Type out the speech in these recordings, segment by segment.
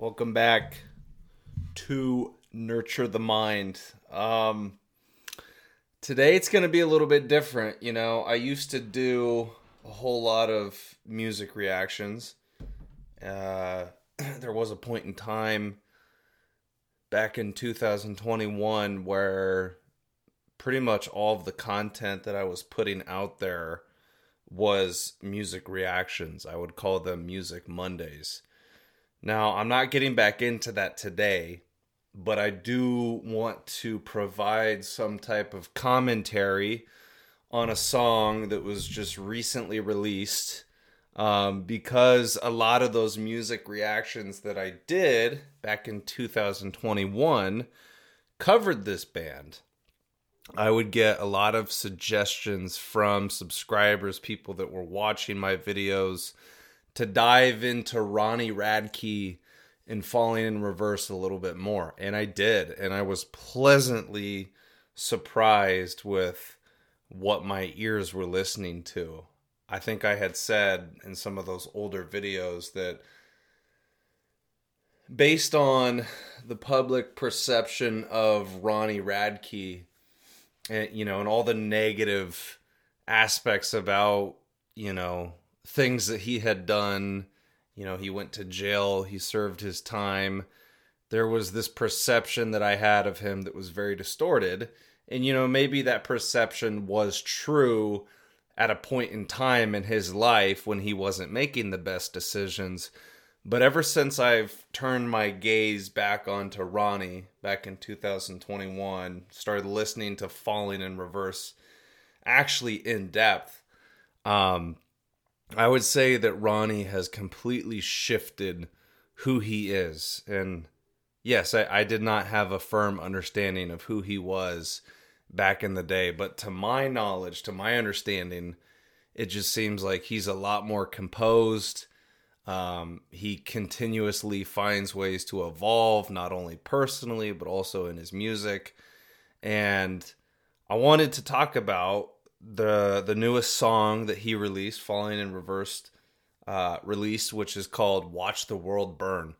Welcome back to Nurture the Mind. Um, today it's going to be a little bit different. You know, I used to do a whole lot of music reactions. Uh, there was a point in time back in 2021 where pretty much all of the content that I was putting out there was music reactions. I would call them Music Mondays. Now, I'm not getting back into that today, but I do want to provide some type of commentary on a song that was just recently released um, because a lot of those music reactions that I did back in 2021 covered this band. I would get a lot of suggestions from subscribers, people that were watching my videos to dive into Ronnie Radke and falling in reverse a little bit more. And I did. And I was pleasantly surprised with what my ears were listening to. I think I had said in some of those older videos that based on the public perception of Ronnie Radke and you know and all the negative aspects about, you know, things that he had done. You know, he went to jail, he served his time. There was this perception that I had of him that was very distorted. And, you know, maybe that perception was true at a point in time in his life when he wasn't making the best decisions. But ever since I've turned my gaze back onto Ronnie back in 2021, started listening to Falling in Reverse actually in depth, um, I would say that Ronnie has completely shifted who he is. And yes, I, I, did not have a firm understanding of who he was back in the day. But to my knowledge, to my understanding, it just seems like he's a lot more composed. Um, he continuously finds ways to evolve, not only personally, but also in his music. And I wanted to talk about the the newest song that he released, Falling in Reversed, uh, released, which is called "Watch the World Burn."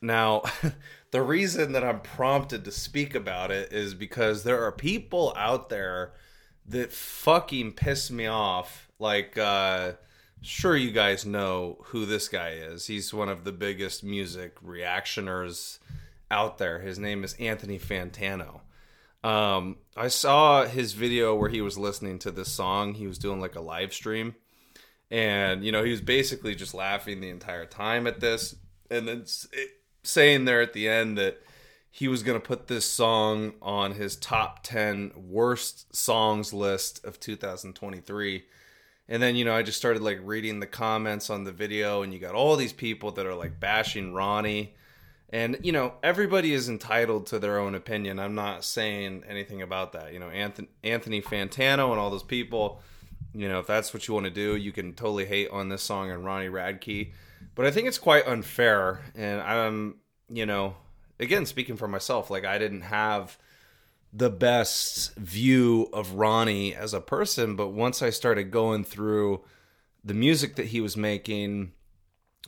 Now, the reason that I'm prompted to speak about it is because there are people out there that fucking piss me off. Like, uh, sure, you guys know who this guy is. He's one of the biggest music reactioners out there. His name is Anthony Fantano. Um, I saw his video where he was listening to this song. He was doing like a live stream, and you know he was basically just laughing the entire time at this, and then saying there at the end that he was going to put this song on his top 10 worst songs list of 2023 and then you know i just started like reading the comments on the video and you got all these people that are like bashing ronnie and you know, everybody is entitled to their own opinion. I'm not saying anything about that. You know, Anthony, Anthony Fantano and all those people. You know, if that's what you want to do, you can totally hate on this song and Ronnie Radke. But I think it's quite unfair. And I'm, you know, again speaking for myself, like I didn't have the best view of Ronnie as a person, but once I started going through the music that he was making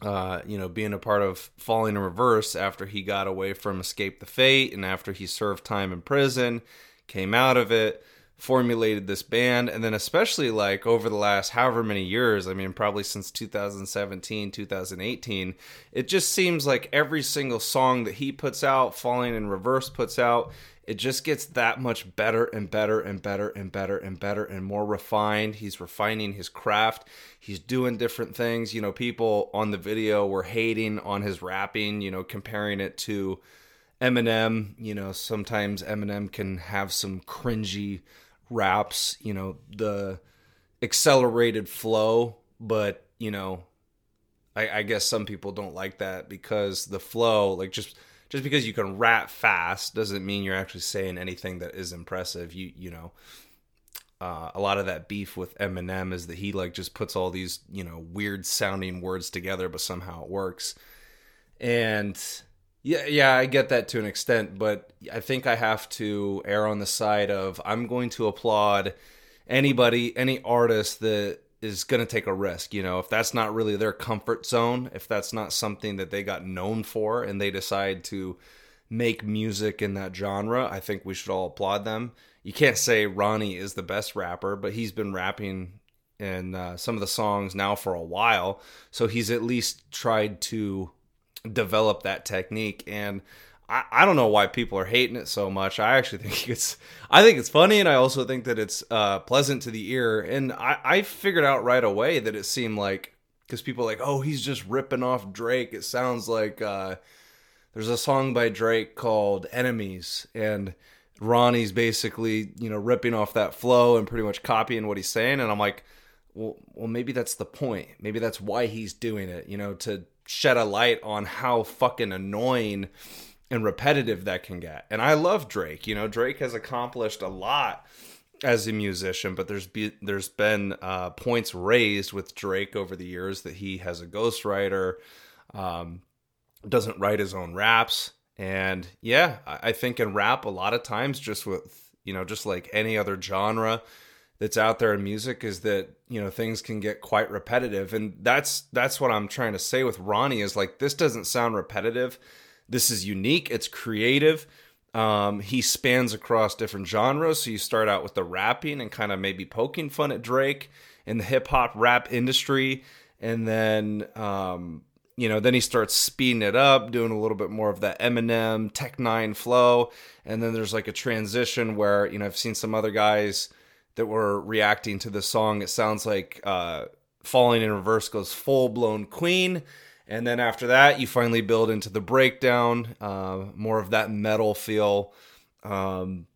uh, you know, being a part of Falling in Reverse after he got away from Escape the Fate and after he served time in prison, came out of it, formulated this band, and then especially like over the last however many years, I mean, probably since 2017, 2018, it just seems like every single song that he puts out, Falling in Reverse puts out, it just gets that much better and better and better and better and better and more refined. He's refining his craft. He's doing different things. You know, people on the video were hating on his rapping, you know, comparing it to Eminem. You know, sometimes Eminem can have some cringy raps, you know, the accelerated flow, but, you know, I, I guess some people don't like that because the flow, like just just because you can rap fast doesn't mean you're actually saying anything that is impressive. You you know, uh, a lot of that beef with Eminem is that he like just puts all these you know weird sounding words together, but somehow it works. And yeah, yeah, I get that to an extent, but I think I have to err on the side of I'm going to applaud anybody, any artist that is going to take a risk. You know, if that's not really their comfort zone, if that's not something that they got known for, and they decide to make music in that genre, I think we should all applaud them. You can't say Ronnie is the best rapper, but he's been rapping in uh, some of the songs now for a while, so he's at least tried to develop that technique and I, I don't know why people are hating it so much. I actually think it's I think it's funny, and I also think that it's uh, pleasant to the ear. And I, I figured out right away that it seemed like because people like, oh, he's just ripping off Drake. It sounds like uh, there's a song by Drake called "Enemies," and Ronnie's basically you know ripping off that flow and pretty much copying what he's saying. And I'm like, well, well, maybe that's the point. Maybe that's why he's doing it. You know, to shed a light on how fucking annoying and repetitive that can get. And I love Drake. You know, Drake has accomplished a lot as a musician, but there's be, there's been uh, points raised with Drake over the years that he has a ghostwriter, um, doesn't write his own raps, and yeah, I think in rap a lot of times just with you know just like any other genre that's out there in music is that you know things can get quite repetitive and that's that's what i'm trying to say with ronnie is like this doesn't sound repetitive this is unique, it's creative. Um, he spans across different genres. So you start out with the rapping and kind of maybe poking fun at Drake in the hip hop rap industry. And then, um, you know, then he starts speeding it up, doing a little bit more of that Eminem Tech N9ne flow. And then there's like a transition where, you know, I've seen some other guys that were reacting to the song. It sounds like uh, Falling in Reverse goes full blown Queen and then after that, you finally build into the breakdown, uh, more of that metal feel. Um,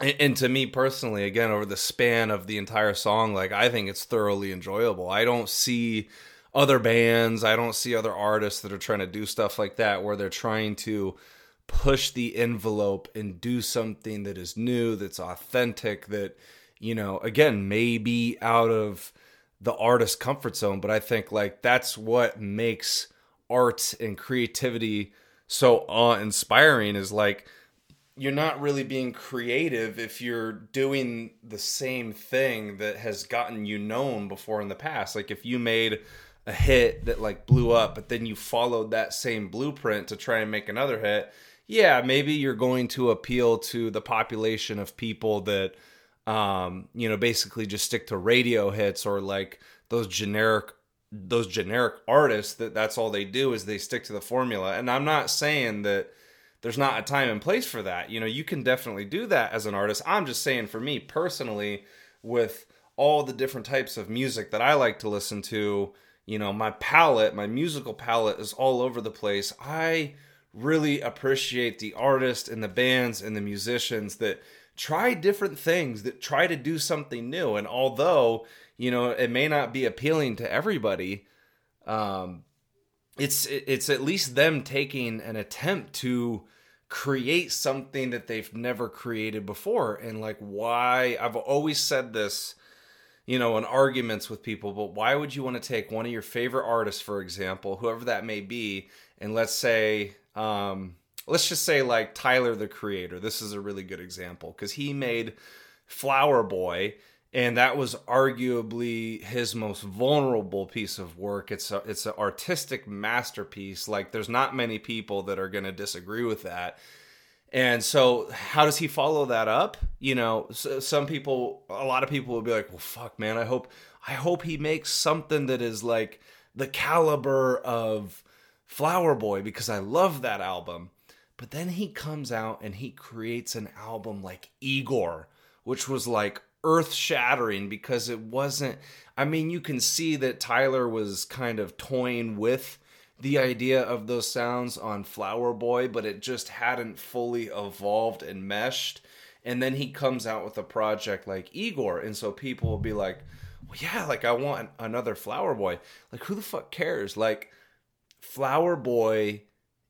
and, and, to me personally, again, over the span of the entire song, like I think it's thoroughly enjoyable. I don't see other bands, I don't see other artists that are trying to do stuff like that where they're trying to push the envelope and do something that is new, that's authentic, that, you know, again, maybe out of the artist comfort zone but i think like that's what makes art and creativity so awe-inspiring is like you're not really being creative if you're doing the same thing that has gotten you known before in the past. Like if you made a hit that like blew up but then you followed that same blueprint to try and make another hit yeah maybe you're going to appeal to the population of people that um, you know, basically just stick to radio hits or like those generic those generic artists that that's all they do is they stick to the formula. And I'm not saying that there's not a time and place for that. You know, you can definitely do that as an artist. I'm just saying for me personally with all the different types of music that I like to listen to, you know, my palette, my musical palette is all over the place. I really appreciate the artists and the bands and the musicians that try different things that try to do something new. And although you know it may not be appealing to everybody um it's it's at least them taking an attempt to create something that they've never created before. And like why I've always said this you know in arguments with people but why would you want to take one of your favorite artists for example whoever that may be and let's say um let's just say like Tyler the creator. This is a really good example because he made Flower Boy and that was arguably his most vulnerable piece of work. It's a, it's an artistic masterpiece. Like there's not many people that are going to disagree with that. And so, how does he follow that up? You know, some people, a lot of people will be like, "Well, fuck, man. I hope, I hope he makes something that is like the caliber of Flower Boy because I love that album." But then he comes out and he creates an album like Igor, which was like earth shattering because it wasn't. I mean, you can see that Tyler was kind of toying with the idea of those sounds on Flower Boy, but it just hadn't fully evolved and meshed. And then he comes out with a project like Igor, and so people will be like, well, yeah, like I want another Flower Boy. Like, who the fuck cares? Like, Flower Boy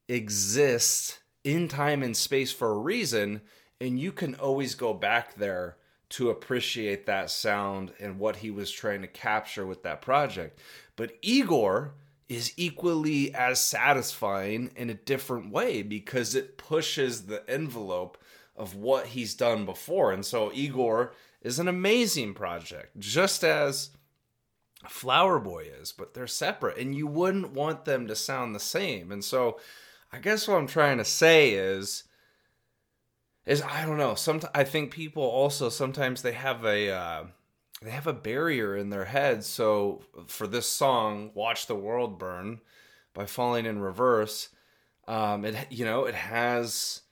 exists in time and space for a reason, and you can always go back there to appreciate that sound and what he was trying to capture with that project. But Igor is equally as satisfying in a different way because it pushes the envelope of what he's done before. And so Igor is an amazing project, just as Flower Boy is, but they're separate and you wouldn't want them to sound the same. And so I guess what I'm trying to say is is I don't know, some I think people also sometimes they have a uh, they have a barrier in their head. So for this song, "Watch the World Burn" by Falling in Reverse, um, it you know it has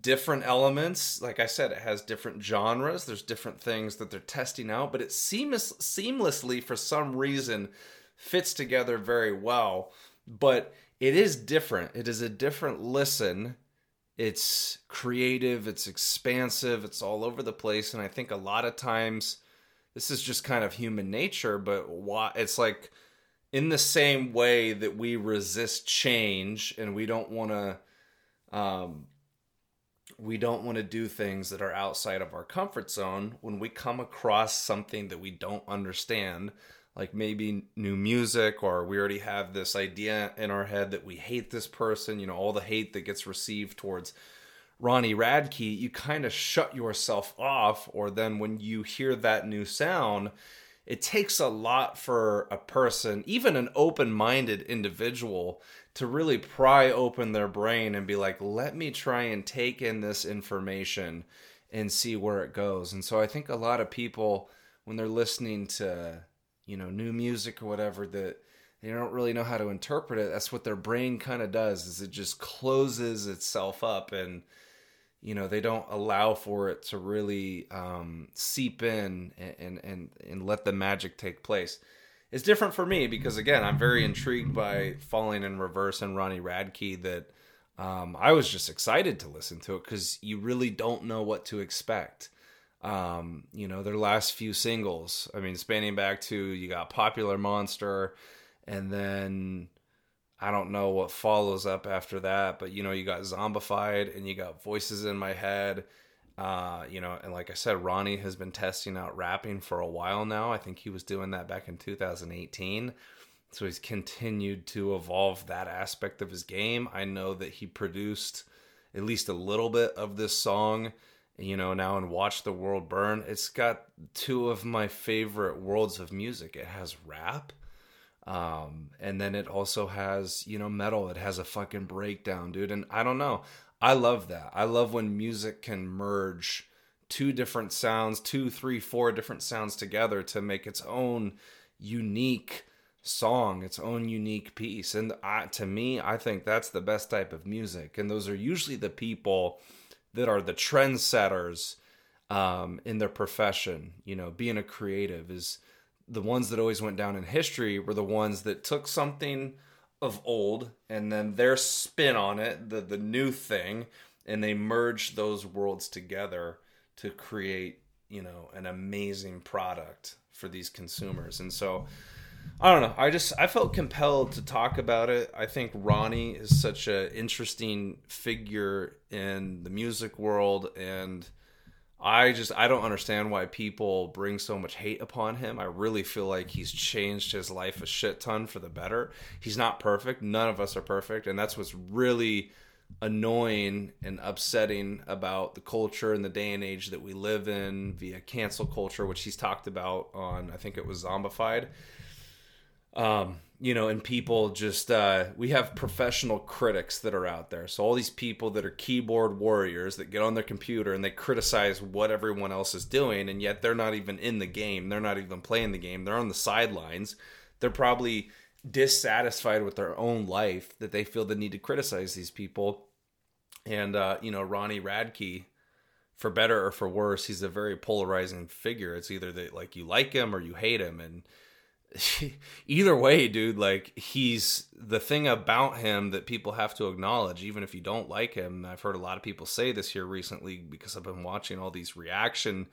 different elements. Like I said, it has different genres. There's different things that they're testing out, but it seems seamlessly for some reason fits together very well. But it is different. It is a different listen. It's creative, it's expansive, it's all over the place. And I think a lot of times this is just kind of human nature, but why it's like in the same way that we resist change and we don't want to um, we don't want to do things that are outside of our comfort zone when we come across something that we don't understand like maybe new music or we already have this idea in our head that we hate this person you know all the hate that gets received towards Ronnie Radke you kind of shut yourself off or then when you hear that new sound it takes a lot for a person even an open-minded individual to really pry open their brain and be like, let me try and take in this information and see where it goes. And so I think a lot of people, when they're listening to, you know, new music or whatever, that they don't really know how to interpret it. That's what their brain kind of does is it just closes itself up and you know they don't allow for it to really um, seep in and, and and and let the magic take place it's different for me because again, I'm very intrigued by Falling in Reverse and Ronnie Radke that um, I was just excited to listen to it because you really don't know what to expect. Um, you know, their last few singles, I mean, spanning back to you got Popular Monster, and then I don't know what follows up after that, but you know, you got Zombified and you got Voices in My Head uh, you know, and like I said, Ronnie has been testing out rapping for a while now. I think he was doing that back in 2018. So he's continued to evolve that aspect of his game. I know that he produced at least a little bit of this song, you know, now and Watch the World Burn. It's got two of my favorite worlds of music. It has rap, um, and then it also has, you know, metal. It has a fucking breakdown, dude. And I don't know. I love that. I love when music can merge two different sounds, two, three, four different sounds together to make its own unique song, its own unique piece. And I, to me, I think that's the best type of music. And those are usually the people that are the trendsetters um, in their profession. You know, being a creative is the ones that always went down in history were the ones that took something of old and then their spin on it, the the new thing, and they merged those worlds together to create, you know, an amazing product for these consumers. And so I don't know. I just I felt compelled to talk about it. I think Ronnie is such an interesting figure in the music world and I just I don't understand why people bring so much hate upon him. I really feel like he's changed his life a shit ton for the better. He's not perfect. None of us are perfect, and that's what's really annoying and upsetting about the culture and the day and age that we live in via cancel culture, which he's talked about on I think it was Zombified. Um, you know, and people just uh, we have professional critics that are out there. So all these people that are keyboard warriors that get on their computer and they criticize what everyone else is doing, and yet they're not even in the game. They're not even playing the game. They're on the sidelines. They're probably dissatisfied with their own life that they feel the need to criticize these people. And uh, you know, Ronnie Radke, for better or for worse, he's a very polarizing figure. It's either that like you like him or you hate him, and either way, dude, like he's the thing about him that people have to acknowledge, even if you don't like him. I've heard a lot of people say this here recently because I've been watching all these reaction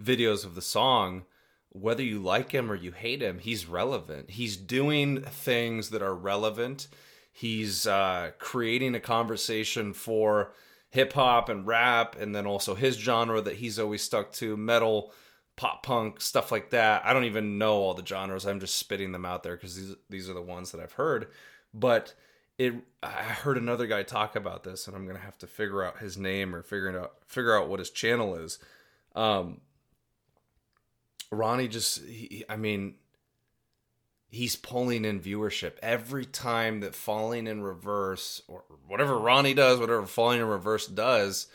videos of the song. Whether you like him or you hate him, he's relevant. He's doing things that are relevant. He's uh, creating a conversation for hip hop and rap, and then also his genre that he's always stuck to metal pop punk stuff like that. I don't even know all the genres. I'm just spitting them out there because these these are the ones that I've heard. But it I heard another guy talk about this, and I'm gonna have to figure out his name or figuring out figure out what his channel is. Um, Ronnie just he, I mean he's pulling in viewership every time that falling in reverse or whatever Ronnie does, whatever falling in reverse does,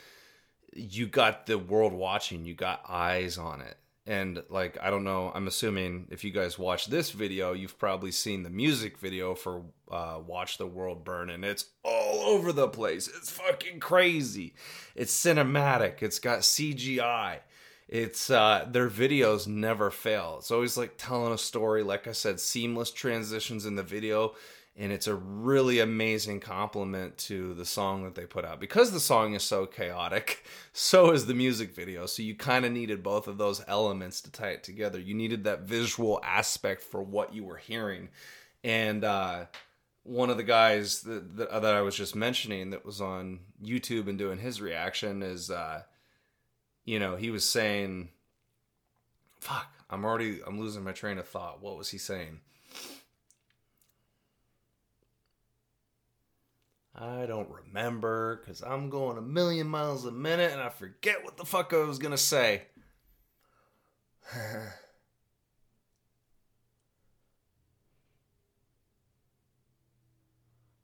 you got the world watching, you got eyes on it. And like I don't know, I'm assuming if you guys watch this video, you've probably seen the music video for uh, "Watch the World Burn," and it's all over the place. It's fucking crazy. It's cinematic. It's got CGI it's uh their videos never fail it's always like telling a story like i said seamless transitions in the video and it's a really amazing compliment to the song that they put out because the song is so chaotic so is the music video so you kind of needed both of those elements to tie it together you needed that visual aspect for what you were hearing and uh one of the guys that, that, that I was just mentioning that was on YouTube and doing his reaction is uh you know, he was saying, fuck, I'm already, I'm losing my train of thought. What was he saying? I don't remember because I'm going a million miles a minute and I forget what the fuck I was going to say.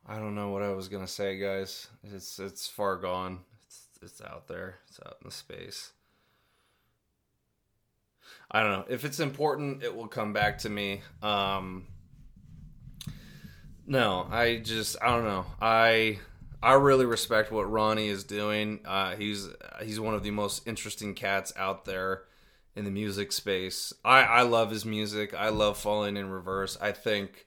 I don't know what I was gonna say, guys. It's it's far gone it's it's out there. It's out in the space. I don't know. If it's important, it will come back to me. Um No, I just I don't know. I I really respect what Ronnie is doing. Uh, he's he's one of the most interesting cats out there in the music space. I I love his music. I love Falling in Reverse. I think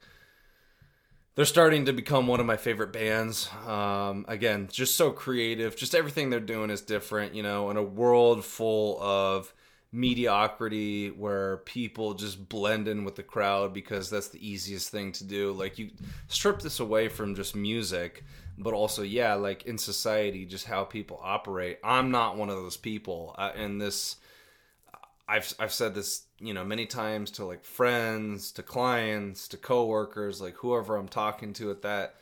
they're starting to become one of my favorite bands. Um, again, just so creative. Just everything they're doing is different, you know, in a world full of mediocrity where people just blend in with the crowd because that's the easiest thing to do. Like, you strip this away from just music, but also, yeah, like in society, just how people operate. I'm not one of those people. Uh, and this I've I've said this, you know, many times to like friends, to clients, to coworkers, like whoever I'm talking to at that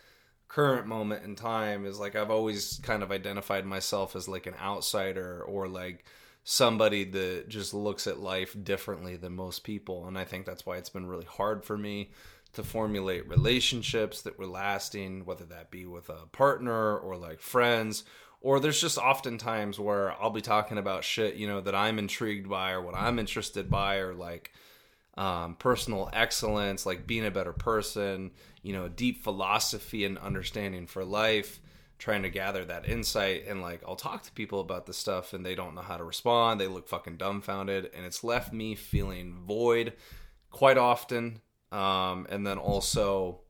current moment in time is like I've always kind of identified myself as like an outsider or like somebody that just looks at life differently than most people and I think that's why it's been really hard for me to formulate relationships that were lasting whether that be with a partner or like friends or there's just often times where I'll be talking about shit, you know, that I'm intrigued by or what I'm interested by or like um, personal excellence, like being a better person, you know, deep philosophy and understanding for life, trying to gather that insight. And like, I'll talk to people about this stuff and they don't know how to respond. They look fucking dumbfounded. And it's left me feeling void quite often. Um, and then also,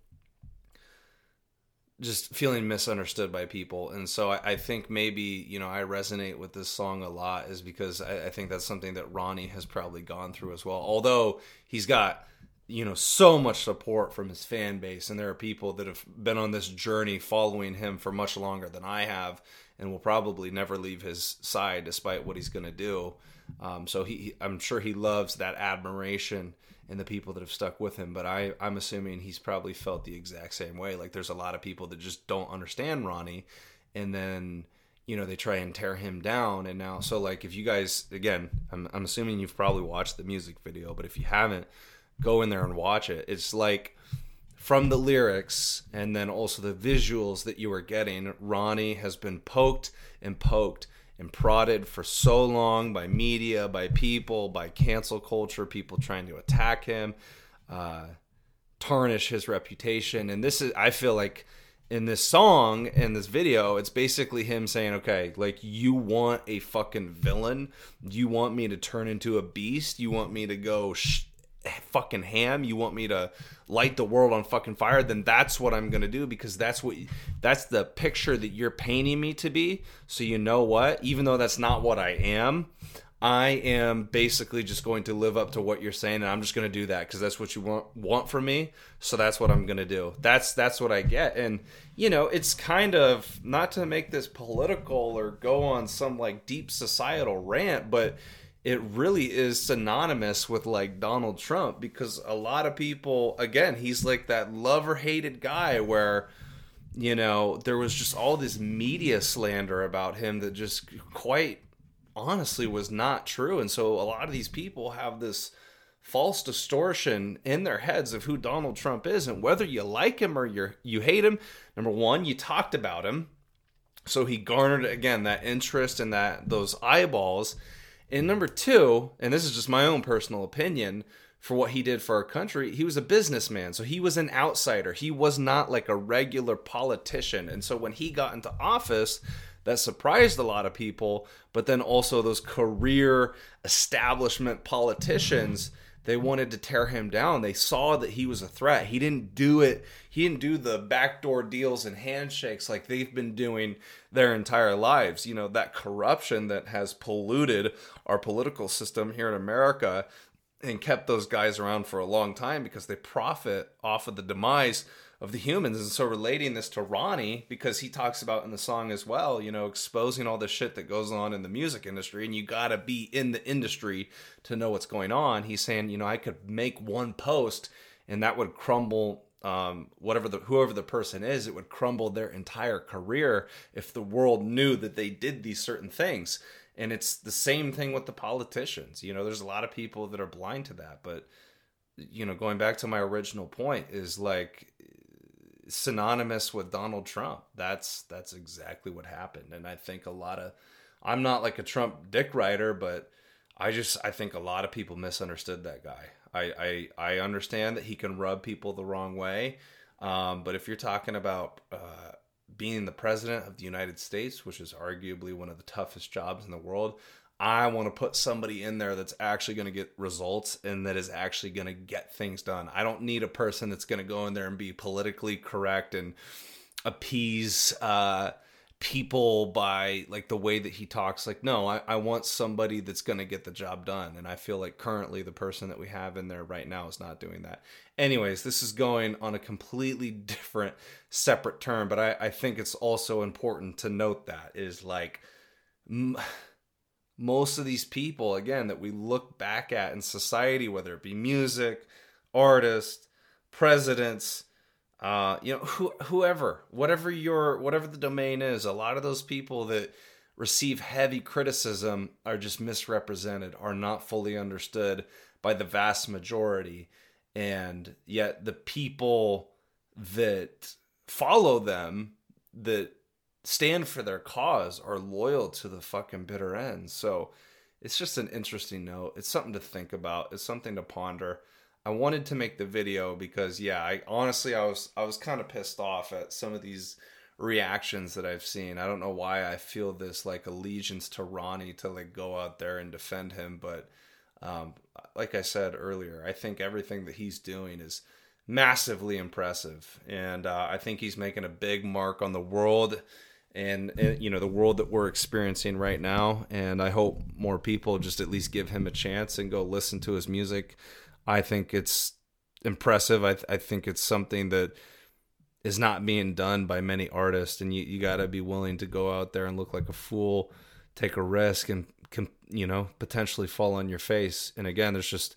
just feeling misunderstood by people and so I, I, think maybe you know i resonate with this song a lot is because I, I, think that's something that ronnie has probably gone through as well although he's got you know so much support from his fan base and there are people that have been on this journey following him for much longer than i have and will probably never leave his side despite what he's going to do um, so he i'm sure he loves that admiration and the people that have stuck with him. But I, I'm assuming he's probably felt the exact same way. Like there's a lot of people that just don't understand Ronnie, and then you know they try and tear him down. And now, so like if you guys, again, I'm, I'm assuming you've probably watched the music video, but if you haven't, go in there and watch it. It's like from the lyrics and then also the visuals that you are getting, Ronnie has been poked and poked and prodded for so long by media, by people, by cancel culture, people trying to attack him, uh, tarnish his reputation. And this is, I feel like, in this song and this video it's basically him saying okay like you want a fucking villain you want me to turn into a beast you want me to go sh- fucking ham you want me to light the world on fucking fire then that's what i'm gonna do because that's what that's the picture that you're painting me to be. So you know what? Even though that's not what i am i am basically just going to live up to what you're saying and i'm just gonna do that because that's what you want want from me. So that's what i'm gonna do. That's that's what i get. And you know it's kind of not to make this political or go on some like deep societal rant but it really is synonymous with like Donald Trump because a lot of people again he's like that lover hated guy where you know there was just all this media slander about him that just quite honestly was not true and so a lot of these people have this false distortion in their heads of who Donald Trump is and whether you like him or you you hate him. Number 1, you talked about him. So he garnered again that interest and that those eyeballs. And number 2, and this is just my own personal opinion, for what he did for our country, he was a businessman. So he was an outsider. He was not like a regular politician. And so when he got into office, that surprised a lot of people, but then also those career establishment politicians they wanted to tear him down. They saw that he was a threat. He didn't do it. He didn't do the backdoor deals and handshakes like they've been doing their entire lives. You know, that corruption that has polluted our political system here in America and kept those guys around for a long time because they profit off of the demise of the humans. And so relating this to Ronnie, because he talks about in the song as well, you know, exposing all the shit that goes on in the music industry, and you gotta be in the industry to know what's going on. He's saying, you know, I could make one post and that would crumble um, whatever the whoever the person is, it would crumble their entire career if the world knew that they did these certain things. And it's the same thing with the politicians. You know, there's a lot of people that are blind to that, but you know, going back to my original point is like synonymous with Donald Trump. That's that's exactly what happened. And I think a lot of I'm not like a Trump dick writer, but I just I think a lot of people misunderstood that guy. I I, I understand that he can rub people the wrong way, um, but if you're talking about uh, being the president of the United States, which is arguably one of the toughest jobs in the world, I want to put somebody in there that's actually going to get results and that is actually going to get things done. I don't need a person that's going to go in there and be politically correct and appease uh, people by like the way that he talks. Like, no, I, I want somebody that's going to get the job done. And I feel like currently the person that we have in there right now is not doing that. Anyways, this is going on a completely different, separate term, but I, I think it's also important to note that is like. M- most of these people again that we look back at in society whether it be music artists presidents uh, you know who, whoever whatever your whatever the domain is a lot of those people that receive heavy criticism are just misrepresented are not fully understood by the vast majority. And yet the people that follow them that stand for their cause are loyal to the fucking bitter end. So it's just an interesting note. It's something to think about. It's something to ponder. I wanted to make the video because yeah, I honestly I was I was kind of pissed off at some of these reactions that I've seen. I don't know why I feel this like allegiance to Ronnie to like go out there and defend him, but um, like I said earlier, I think everything that he's doing is massively impressive, and uh, I think he's making a big mark on the world and, and, you know the world that we're experiencing right now and i hope more people just at least give him a chance and go listen to his music. I think it's impressive. I, I think it's something that is not being done by many artists and you, you got to be willing to go out there and look like a fool take a risk and can you know potentially fall on your face. And again there's just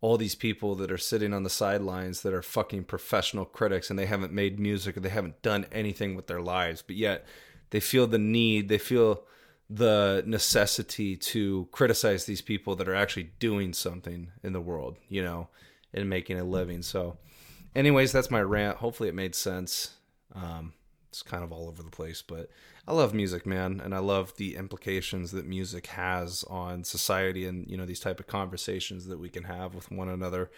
all these people that are sitting on the sidelines that are fucking professional critics and they haven't made music or they haven't done anything with their lives. But yet they feel the need, they feel the necessity to criticize these people that are actually doing something in the world, you know, and making a living. So, anyways, that's my rant. Hopefully, it made sense. Um, it's kind of all over the place, but I love music, man, and I love the implications that music has on society and you know these type of conversations that we can have with one another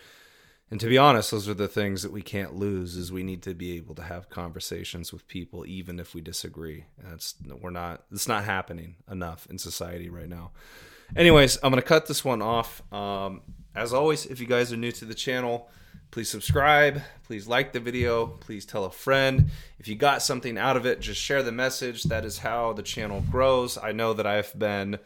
and to be honest those are the things that we can't lose is we need to be able to have conversations with people even if we disagree. That's we're not it's not happening enough in society right now. Anyways i'm gonna cut this one off. Um, as always if you guys are new to the channel please subscribe please like the video please tell a friend. If you got something out of it just share the message. That is how the channel grows. I know that i've been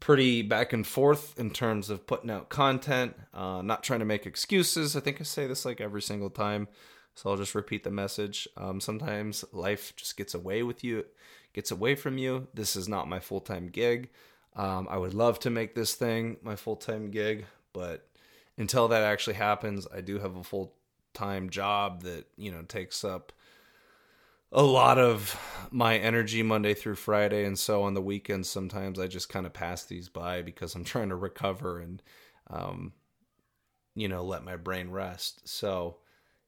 pretty back and forth in terms of putting out content. Uh, not trying to make excuses. I think I say this like every single time, so I'll just repeat the message. Um, sometimes life just gets away with you, gets away from you. This is not my full time gig. Um, I would love to make this thing my full time gig, but until that actually happens, I do have a full time job that you know takes up a lot of my energy Monday through Friday, and so on the weekends sometimes I just kind of pass these by because I'm trying to recover and um, you know, let my brain rest. So,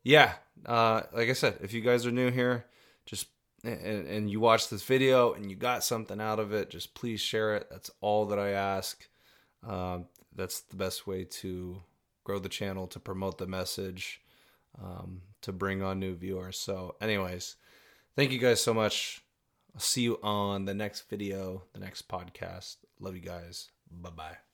yeah, uh, like I said, if you guys are new here, just and, and you watch this video and you got something out of it, just please share it. That's all that I ask. Um, that's the best way to grow the channel, to promote the message, um, to bring on new viewers. So, anyways, thank you guys so much. I'll see you on the next video, the next podcast. Love you guys. Bye bye.